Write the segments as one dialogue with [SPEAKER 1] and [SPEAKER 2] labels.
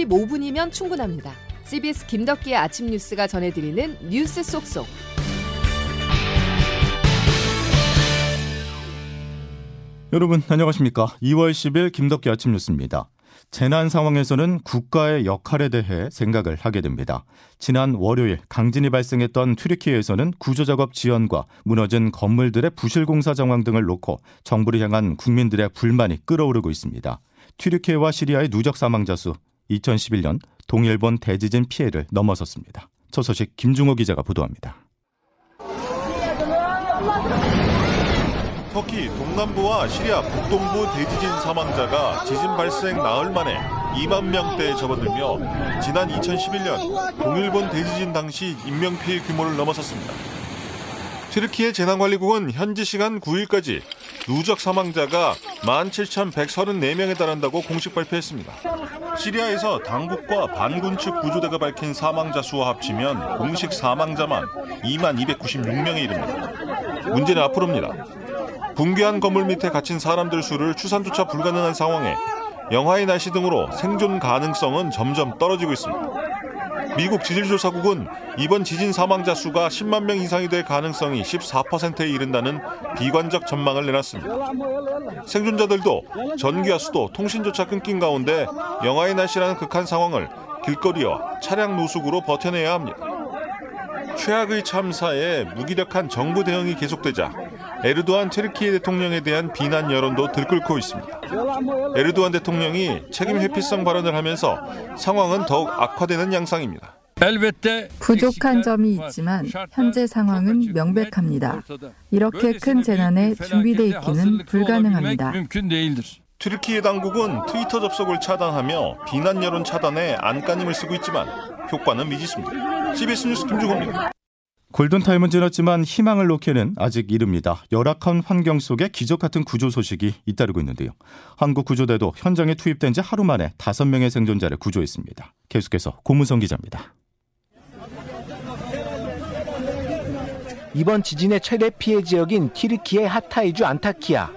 [SPEAKER 1] 15분이면 충분합니다. CBS 김덕기의 아침 뉴스가 전해드리는 뉴스 속속.
[SPEAKER 2] 여러분 안녕하십니까? 2월 10일 김덕기 아침 뉴스입니다. 재난 상황에서는 국가의 역할에 대해 생각을 하게 됩니다. 지난 월요일 강진이 발생했던 튀르키예에서는 구조작업 지연과 무너진 건물들의 부실 공사 정황 등을 놓고 정부를 향한 국민들의 불만이 끓어오르고 있습니다. 튀르키예와 시리아의 누적 사망자 수 2011년 동일본 대지진 피해를 넘어섰습니다. 첫 소식 김중호 기자가 보도합니다.
[SPEAKER 3] 터키 동남부와 시리아 북동부 대지진 사망자가 지진 발생 나흘 만에 2만 명대에 접어들며 지난 2011년 동일본 대지진 당시 인명피해 규모를 넘어섰습니다. 튀르키예 재난관리국은 현지 시간 9일까지 누적 사망자가 17,134명에 달한다고 공식 발표했습니다. 시리아에서 당국과 반군 측 구조대가 밝힌 사망자 수와 합치면 공식 사망자만 2만 296명에 이릅니다. 문제는 앞으로입니다. 붕괴한 건물 밑에 갇힌 사람들 수를 추산조차 불가능한 상황에 영하의 날씨 등으로 생존 가능성은 점점 떨어지고 있습니다. 미국 지질조사국은 이번 지진 사망자 수가 10만 명 이상이 될 가능성이 14%에 이른다는 비관적 전망을 내놨습니다. 생존자들도 전기와 수도, 통신조차 끊긴 가운데 영하의 날씨라는 극한 상황을 길거리와 차량 노숙으로 버텨내야 합니다. 최악의 참사에 무기력한 정부 대응이 계속되자 에르도안 트르키예 대통령에 대한 비난 여론도 들끓고 있습니다. 에르도안 대통령이 책임 회피성 발언을 하면서 상황은 더욱 악화되는 양상입니다.
[SPEAKER 4] 부족한 점이 있지만 현재 상황은 명백합니다. 이렇게 큰 재난에 준비돼 있기는 불가능합니다.
[SPEAKER 3] 트르키예 당국은 트위터 접속을 차단하며 비난 여론 차단에 안간힘을 쓰고 있지만 효과는 미지수입니다. CBS 뉴스 김주호입니다.
[SPEAKER 2] 골든타임은 지났지만 희망을 놓기에는 아직 이릅니다. 열악한 환경 속에 기적 같은 구조 소식이 잇따르고 있는데요. 한국 구조대도 현장에 투입된 지 하루 만에 5명의 생존자를 구조했습니다. 계속해서 고문성 기자입니다.
[SPEAKER 5] 이번 지진의 최대 피해 지역인 티르키의 하타이주 안타키아.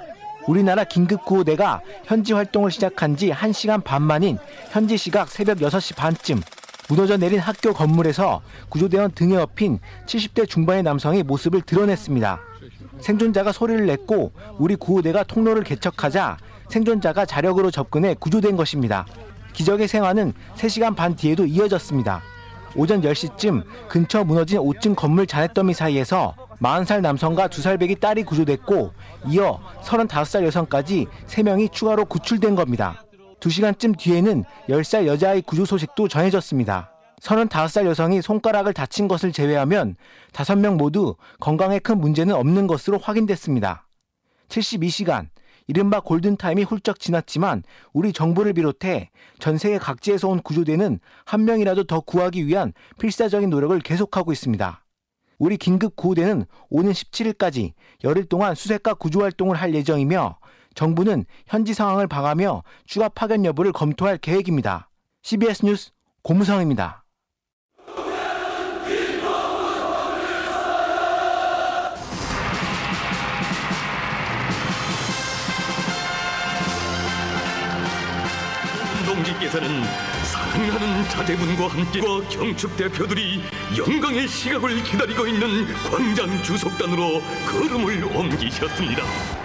[SPEAKER 5] 우리나라 긴급구호대가 현지 활동을 시작한 지 1시간 반 만인 현지 시각 새벽 6시 반쯤 무너져 내린 학교 건물에서 구조대원 등에 업힌 70대 중반의 남성이 모습을 드러냈습니다. 생존자가 소리를 냈고 우리 구호대가 통로를 개척하자 생존자가 자력으로 접근해 구조된 것입니다. 기적의 생활은 3시간 반 뒤에도 이어졌습니다. 오전 10시쯤 근처 무너진 5층 건물 잔해더미 사이에서 40살 남성과 2살 배기 딸이 구조됐고 이어 35살 여성까지 3명이 추가로 구출된 겁니다. 2시간쯤 뒤에는 10살 여자아이 구조 소식도 전해졌습니다. 35살 여성이 손가락을 다친 것을 제외하면 5명 모두 건강에 큰 문제는 없는 것으로 확인됐습니다. 72시간, 이른바 골든타임이 훌쩍 지났지만 우리 정부를 비롯해 전 세계 각지에서 온 구조대는 한 명이라도 더 구하기 위한 필사적인 노력을 계속하고 있습니다. 우리 긴급 구호대는 오는 17일까지 열흘 동안 수색과 구조 활동을 할 예정이며 정부는 현지 상황을 봐가며 추가 파견 여부를 검토할 계획입니다. CBS 뉴스 고무성입니다.
[SPEAKER 6] 동지께서는 사랑하는 자제분과 함께 경축 대표들이 영광의 시각을 기다리고 있는 광장 주석단으로 걸음을 옮기셨습니다.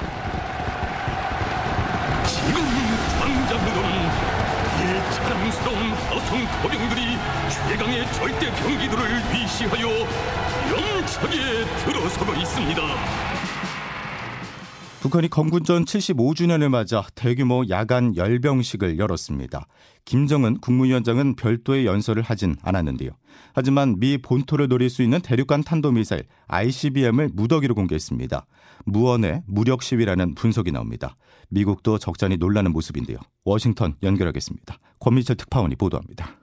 [SPEAKER 6] 이 자랑스러운 하성 거병들이 최강의 절대 병기들을 위시하여 영차게 들어서고 있습니다.
[SPEAKER 2] 북한이 건군전 75주년을 맞아 대규모 야간 열병식을 열었습니다. 김정은 국무위원장은 별도의 연설을 하진 않았는데요. 하지만 미 본토를 노릴 수 있는 대륙간 탄도미사일 ICBM을 무더기로 공개했습니다. 무언의 무력 시위라는 분석이 나옵니다. 미국도 적잖이 놀라는 모습인데요. 워싱턴 연결하겠습니다. 권미철 특파원이 보도합니다.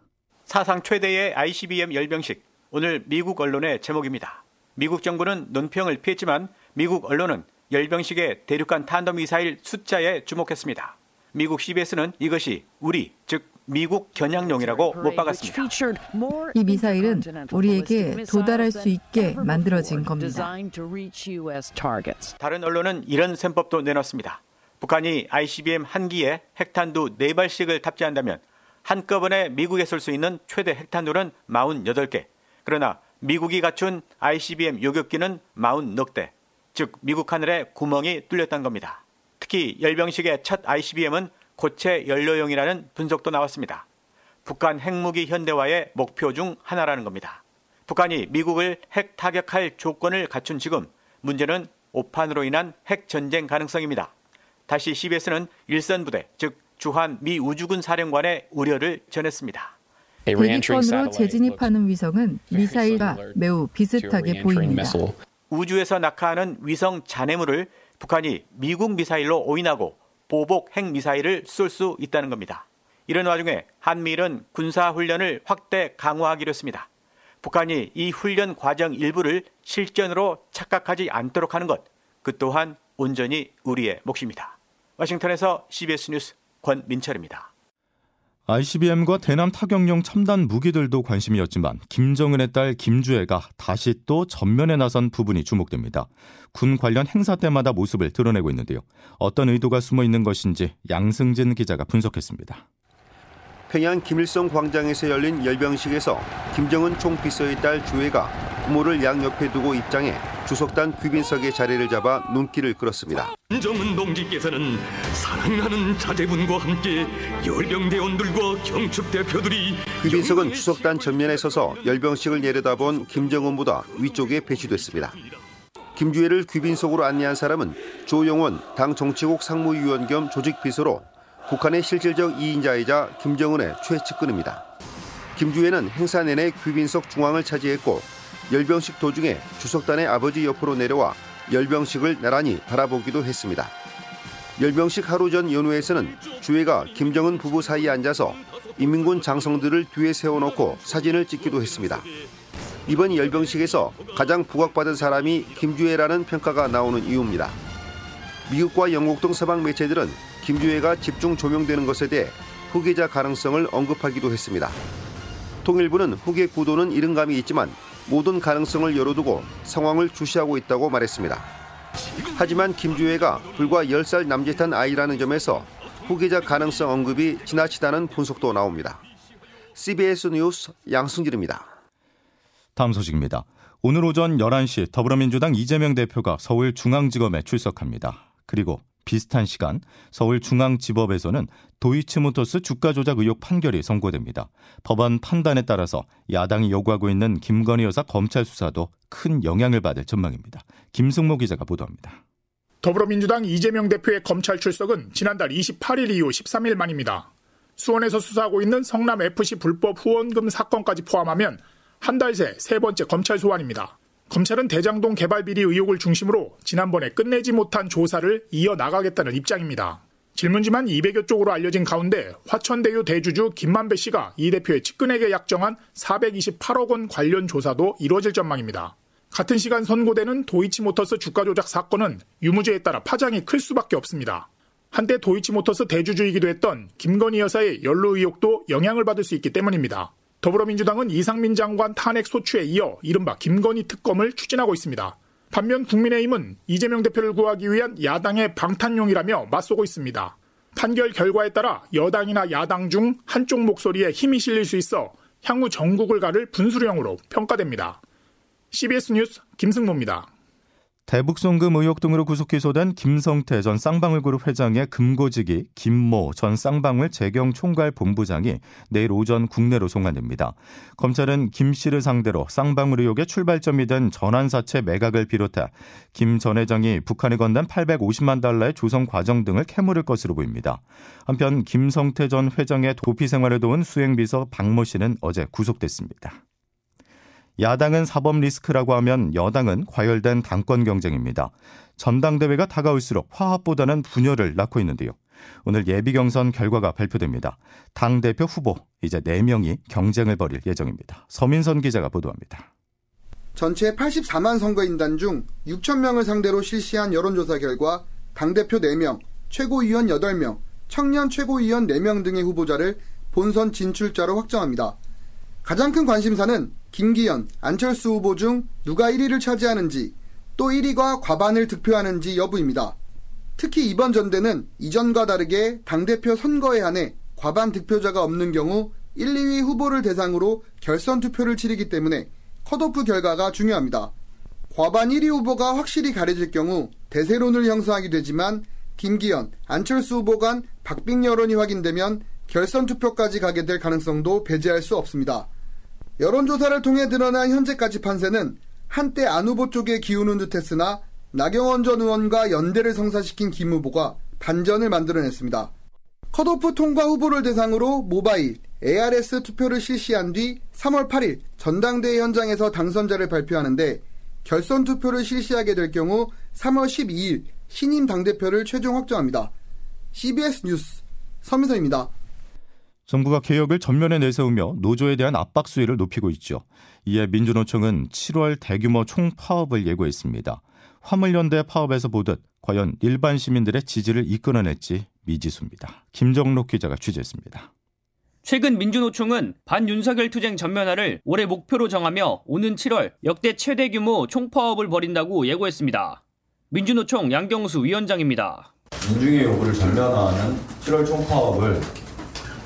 [SPEAKER 7] 사상 최대의 ICBM 열병식 오늘 미국 언론의 제목입니다. 미국 정부는 논평을 피했지만 미국 언론은 열병식의 대륙간 탄도미사일 숫자에 주목했습니다. 미국 CBS는 이것이 우리, 즉 미국 겨냥용이라고 못 박았습니다.
[SPEAKER 4] 이 미사일은 우리에게 도달할 수 있게 만들어진 겁니다.
[SPEAKER 7] 다른 언론은 이런 셈법도 내놨습니다. 북한이 ICBM 한 기에 핵탄두 4발씩을 탑재한다면 한꺼번에 미국에 쏠 수 있는 최대 핵탄두는 48개. 그러나 미국이 갖춘 ICBM 요격기는 40넉대. 즉 미국 하늘에 구멍이 뚫렸던 겁니다. 특히 열병식의 첫 ICBM은 고체 연료용이라는 분석도 나왔습니다. 북한 핵무기 현대화의 목표 중 하나라는 겁니다. 북한이 미국을 핵 타격할 조건을 갖춘 지금 문제는 오판으로 인한 핵 전쟁 가능성입니다. 다시 CBS는 일선 부대, 즉 주한 미 우주군 사령관의 우려를 전했습니다.
[SPEAKER 4] 대기권으로 재진입하는 위성은 미사일과 매우 비슷하게 보입니다.
[SPEAKER 7] 우주에서 낙하하는 위성 잔해물을 북한이 미국 미사일로 오인하고 보복 핵 미사일을 쏠 수 있다는 겁니다. 이런 와중에 한미일은 군사 훈련을 확대 강화하기로 했습니다. 북한이 이 훈련 과정 일부를 실전으로 착각하지 않도록 하는 것, 그 또한 온전히 우리의 몫입니다. 워싱턴에서 CBS 뉴스 권민철입니다.
[SPEAKER 2] ICBM과 대남 타격용 첨단 무기들도 관심이었지만 김정은의 딸 김주애가 다시 또 전면에 나선 부분이 주목됩니다. 군 관련 행사 때마다 모습을 드러내고 있는데요. 어떤 의도가 숨어 있는 것인지 양승진 기자가 분석했습니다.
[SPEAKER 8] 평양 김일성 광장에서 열린 열병식에서 김정은 총비서의 딸 주애가 부모를 양옆에 두고 입장해 주석단 귀빈석의 자리를 잡아 눈길을 끌었습니다.
[SPEAKER 6] 김정은 동지께서는 사랑하는 자제분과 함께 열병대원들과 경축 대표들이
[SPEAKER 8] 귀빈석은 주석단 전면에 서서 열병식을 내려다본 김정은보다 위쪽에 배치됐습니다. 김주애를 귀빈석으로 안내한 사람은 조영원 당 정치국 상무위원 겸 조직비서로 북한의 실질적 이인자이자 김정은의 최측근입니다. 김주애는 행사 내내 귀빈석 중앙을 차지했고 열병식 도중에 주석단의 아버지 옆으로 내려와 열병식을 나란히 바라보기도 했습니다. 열병식 하루 전 연후에서는 주애가 김정은 부부 사이에 앉아서 인민군 장성들을 뒤에 세워놓고 사진을 찍기도 했습니다. 이번 열병식에서 가장 부각받은 사람이 김주애라는 평가가 나오는 이유입니다. 미국과 영국 등 서방 매체들은 김주애가 집중 조명되는 것에 대해 후계자 가능성을 언급하기도 했습니다. 통일부는 후계 구도는 이른 감이 있지만 모든 가능성을 열어두고 상황을 주시하고 있다고 말했습니다. 하지만 김주애가 불과 10살 남짓한 아이라는 점에서 후계자 가능성 언급이 지나치다는 분석도 나옵니다. CBS 뉴스 양승길입니다.
[SPEAKER 2] 다음 소식입니다. 오늘 오전 11시 더불어민주당 이재명 대표가 서울중앙지검에 출석합니다. 그리고 비슷한 시간 서울중앙지법에서는 도이치모터스 주가 조작 의혹 판결이 선고됩니다. 법원 판단에 따라서 야당이 요구하고 있는 김건희 여사 검찰 수사도 큰 영향을 받을 전망입니다. 김승모 기자가 보도합니다.
[SPEAKER 9] 더불어민주당 이재명 대표의 검찰 출석은 지난달 28일 이후 13일 만입니다. 수원에서 수사하고 있는 성남 FC 불법 후원금 사건까지 포함하면 한 달 새 세 번째 검찰 소환입니다. 검찰은 대장동 개발 비리 의혹을 중심으로 지난번에 끝내지 못한 조사를 이어나가겠다는 입장입니다. 질문지만 200여 쪽으로 알려진 가운데 화천대유 대주주 김만배 씨가 이 대표의 측근에게 약정한 428억 원 관련 조사도 이루어질 전망입니다. 같은 시간 선고되는 도이치모터스 주가 조작 사건은 유무죄에 따라 파장이 클 수밖에 없습니다. 한때 도이치모터스 대주주이기도 했던 김건희 여사의 연루 의혹도 영향을 받을 수 있기 때문입니다. 더불어민주당은 이상민 장관 탄핵 소추에 이어 이른바 김건희 특검을 추진하고 있습니다. 반면 국민의힘은 이재명 대표를 구하기 위한 야당의 방탄용이라며 맞서고 있습니다. 판결 결과에 따라 여당이나 야당 중 한쪽 목소리에 힘이 실릴 수 있어 향후 전국을 가를 분수령으로 평가됩니다. CBS 뉴스 김승모입니다.
[SPEAKER 2] 대북송금 의혹 등으로 구속 기소된 김성태 전 쌍방울그룹 회장의 금고지기 김모 전 쌍방울 재경 총괄 본부장이 내일 오전 국내로 송환됩니다. 검찰은 김 씨를 상대로 쌍방울 의혹의 출발점이 된 전환사채 매각을 비롯해 김 전 회장이 북한에 건넨 850만 달러의 조성 과정 등을 캐물을 것으로 보입니다. 한편 김성태 전 회장의 도피 생활을 도운 수행비서 박모 씨는 어제 구속됐습니다. 야당은 사법 리스크라고 하면 여당은 과열된 당권 경쟁입니다. 전당대회가 다가올수록 화합보다는 분열을 낳고 있는데요. 오늘 예비 경선 결과가 발표됩니다. 당 대표 후보 이제 4명이 경쟁을 벌일 예정입니다. 서민선 기자가 보도합니다.
[SPEAKER 10] 전체 84만 선거인단 중 6천 명을 상대로 실시한 여론조사 결과 당대표 4명, 최고위원 8명, 청년 최고위원 4명 등의 후보자를 본선 진출자로 확정합니다. 가장 큰 관심사는 김기현, 안철수 후보 중 누가 1위를 차지하는지 또 1위가 과반을 득표하는지 여부입니다. 특히 이번 전대는 이전과 다르게 당대표 선거에 한해 과반 득표자가 없는 경우 1, 2위 후보를 대상으로 결선 투표를 치르기 때문에 컷오프 결과가 중요합니다. 과반 1위 후보가 확실히 가려질 경우 대세론을 형성하게 되지만 김기현, 안철수 후보 간 박빙 여론이 확인되면 결선 투표까지 가게 될 가능성도 배제할 수 없습니다. 여론조사를 통해 드러난 현재까지 판세는 한때 안 후보 쪽에 기우는 듯했으나 나경원 전 의원과 연대를 성사시킨 김 후보가 반전을 만들어냈습니다. 컷오프 통과 후보를 대상으로 모바일, ARS 투표를 실시한 뒤 3월 8일 전당대회 현장에서 당선자를 발표하는데 결선 투표를 실시하게 될 경우 3월 12일 신임 당대표를 최종 확정합니다. CBS 뉴스 서민선입니다.
[SPEAKER 2] 정부가 개혁을 전면에 내세우며 노조에 대한 압박 수위를 높이고 있죠. 이에 민주노총은 7월 대규모 총파업을 예고했습니다. 화물연대 파업에서 보듯 과연 일반 시민들의 지지를 이끌어낼지 미지수입니다. 김정록 기자가 취재했습니다.
[SPEAKER 11] 최근 민주노총은 반윤석열 투쟁 전면화를 올해 목표로 정하며 오는 7월 역대 최대 규모 총파업을 벌인다고 예고했습니다. 민주노총 양경수 위원장입니다.
[SPEAKER 12] 민중의 요구를 전면화하는 7월 총파업을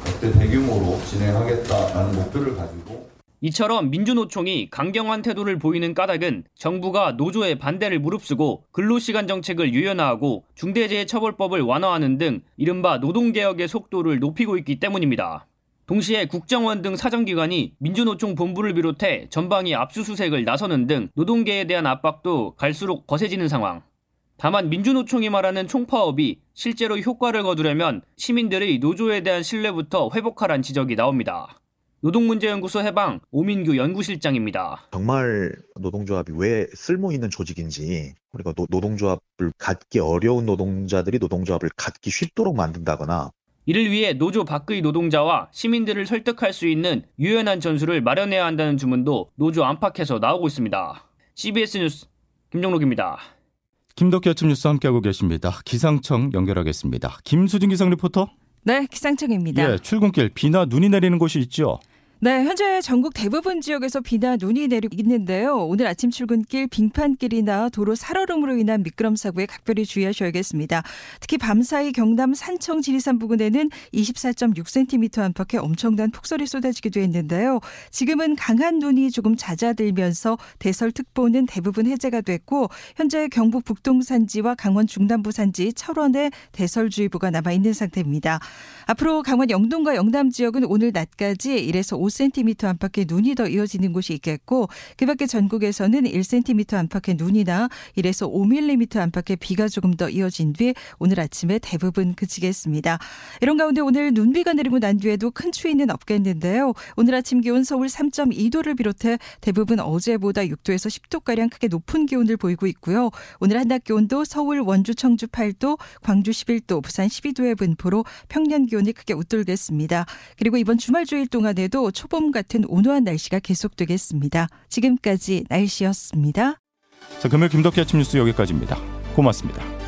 [SPEAKER 12] 역대 대규모로 진행하겠다라는 목표를 가지고
[SPEAKER 11] 이처럼 민주노총이 강경한 태도를 보이는 까닭은 정부가 노조의 반대를 무릅쓰고 근로시간 정책을 유연화하고 중대재해처벌법을 완화하는 등 이른바 노동개혁의 속도를 높이고 있기 때문입니다. 동시에 국정원 등 사정기관이 민주노총 본부를 비롯해 전방위 압수수색을 나서는 등 노동계에 대한 압박도 갈수록 거세지는 상황. 다만 민주노총이 말하는 총파업이 실제로 효과를 거두려면 시민들의 노조에 대한 신뢰부터 회복하란 지적이 나옵니다. 노동문제연구소 해방 오민규 연구실장입니다.
[SPEAKER 13] 정말 노동조합이 왜 쓸모 있는 조직인지 노, 노동조합을 갖기 어려운 노동자들이 노동조합을 갖기 쉽도록 만든다거나
[SPEAKER 11] 이를 위해 노조 밖의 노동자와 시민들을 설득할 수 있는 유연한 전술을 마련해야 한다는 주문도 노조 안팎에서 나오고 있습니다. CBS 뉴스 김정록입니다.
[SPEAKER 2] 김덕기 아침 뉴스 함께하고 계십니다. 기상청 연결하겠습니다. 김수진 기상 리포터.
[SPEAKER 14] 네, 기상청입니다.
[SPEAKER 2] 예, 출근길 비나 눈이 내리는 곳이 있죠.
[SPEAKER 14] 네, 현재 전국 대부분 지역에서 비나 눈이 내리고 있는데요. 오늘 아침 출근길 빙판길이나 도로 살얼음으로 인한 미끄럼 사고에 각별히 주의하셔야겠습니다. 특히 밤사이 경남 산청 지리산 부근에는 24.6cm 안팎의 엄청난 폭설이 쏟아지기도 했는데요. 지금은 강한 눈이 조금 잦아들면서 대설특보는 대부분 해제가 됐고 현재 경북 북동 산지와 강원 중남부 산지 철원에 대설주의보가 남아 있는 상태입니다. 앞으로 강원 영동과 영남 지역은 오늘 낮까지 1에서 5cm 안팎의 눈이 더 이어지는 곳이 있겠고 그밖에 전국에서는 1cm 안팎의 눈이나 1에서 5mm 안팎의 비가 조금 더 이어진 뒤 오늘 아침에 대부분 그치겠습니다. 이런 가운데 오늘 눈비가 내리고 난 뒤에도 큰 추위는 없겠는데요. 오늘 아침 기온 서울 3.2도를 비롯해 대부분 어제보다 6도에서 10도가량 크게 높은 기온을 보이고 있고요. 오늘 한낮 기온도 서울, 원주, 청주 8도, 광주 11도, 부산 12도의 분포로 평년 기온이 크게 웃돌겠습니다. 그리고 이번 주말 주일 동안에도 초봄 같은 온화한 날씨가 계속되겠습니다. 지금까지 날씨였습니다.
[SPEAKER 2] 자, 금요일 김덕기 아침 뉴스 여기까지입니다. 고맙습니다.